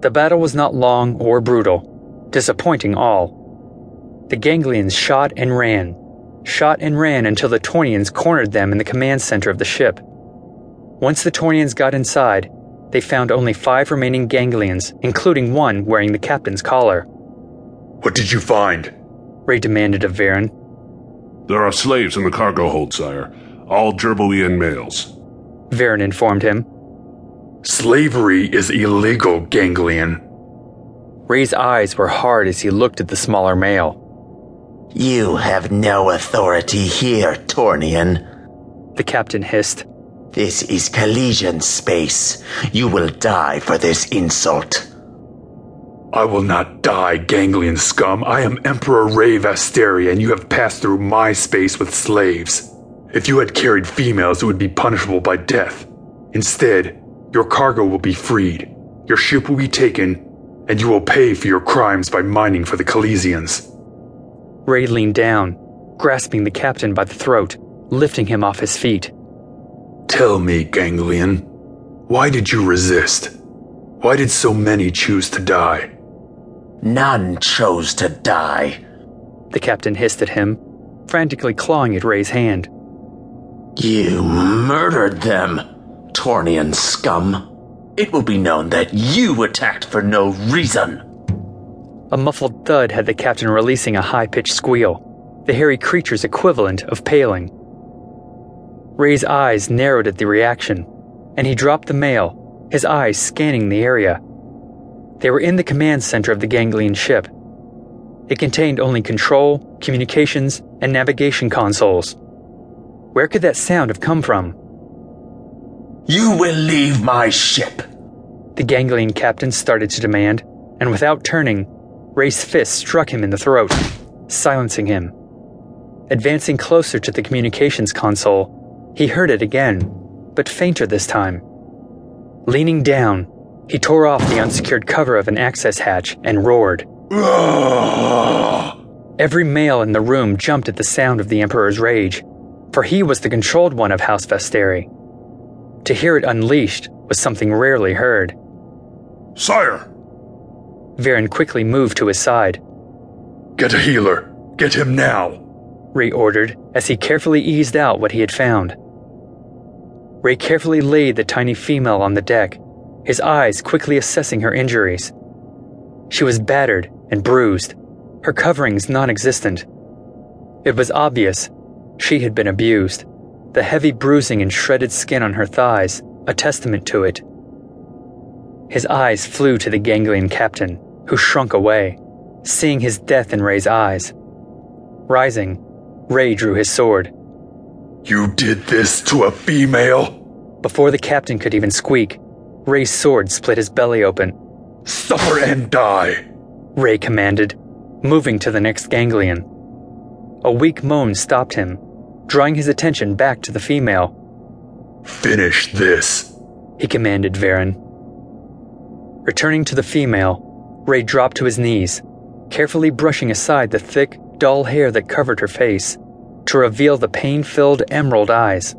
The battle was not long or brutal, disappointing all. The Ganglians shot and ran, shot and ran until the Tornians cornered them in the command center of the ship. Once the Tornians got inside, they found only five remaining Ganglians, including one wearing the captain's collar. What did you find? Wray demanded of Varen. There are slaves in the cargo hold, sire. All Gerboian males. Varen informed him. Slavery is illegal, Ganglian. Wray's eyes were hard as he looked at the smaller male. You have no authority here, Tornian. The captain hissed. This is Kaliszian space. You will die for this insult. I will not die, ganglian scum. I am Emperor Wray Vasteri, and you have passed through my space with slaves. If you had carried females, it would be punishable by death. Instead, your cargo will be freed, your ship will be taken, and you will pay for your crimes by mining for the Kaliszians. Wray leaned down, grasping the captain by the throat, lifting him off his feet. Tell me, Ganglian, why did you resist? Why did so many choose to die? None chose to die. The captain hissed at him, frantically clawing at Wray's hand. You murdered them, Tornian scum. It will be known that you attacked for no reason. A muffled thud had the captain releasing a high pitched squeal, the hairy creature's equivalent of paling. Wray's eyes narrowed at the reaction, and he dropped the male, his eyes scanning the area. They were in the command center of the Ganglian ship. It contained only control, communications, and navigation consoles. Where could that sound have come from? You will leave my ship. The Ganglian captain started to demand, and without turning, Wray's fist struck him in the throat, silencing him. Advancing closer to the communications console, he heard it again, but fainter this time. Leaning down, he tore off the unsecured cover of an access hatch and roared. Every male in the room jumped at the sound of the Emperor's rage, for he was the controlled one of House Vasteri. To hear it unleashed was something rarely heard. Sire! Varen quickly moved to his side. Get a healer. Get him now. Wray ordered as he carefully eased out what he had found. Wray carefully laid the tiny female on the deck, his eyes quickly assessing her injuries. She was battered and bruised, her coverings non existent. It was obvious she had been abused, the heavy bruising and shredded skin on her thighs a testament to it. His eyes flew to the ganglian captain, who shrunk away, seeing his death in Wray's eyes. Rising, Wray drew his sword. You did this to a female? Before the captain could even squeak, Wray's sword split his belly open. Suffer and die, Wray commanded, moving to the next ganglian. A weak moan stopped him, drawing his attention back to the female. Finish this, he commanded Varen. Returning to the female, Wray dropped to his knees, carefully brushing aside the thick, dull hair that covered her face to reveal the pain filled emerald eyes.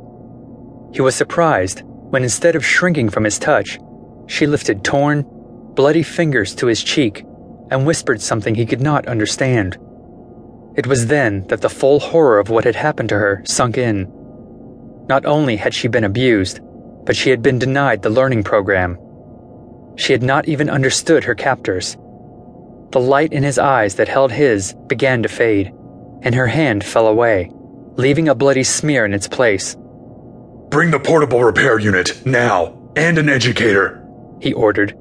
He was surprised when instead of shrinking from his touch, she lifted torn, bloody fingers to his cheek and whispered something he could not understand. It was then that the full horror of what had happened to her sunk in. Not only had she been abused, but she had been denied the learning program. She had not even understood her captors. The light in his eyes that held his began to fade, and her hand fell away, leaving a bloody smear in its place. Bring the portable repair unit, now, and an educator, he ordered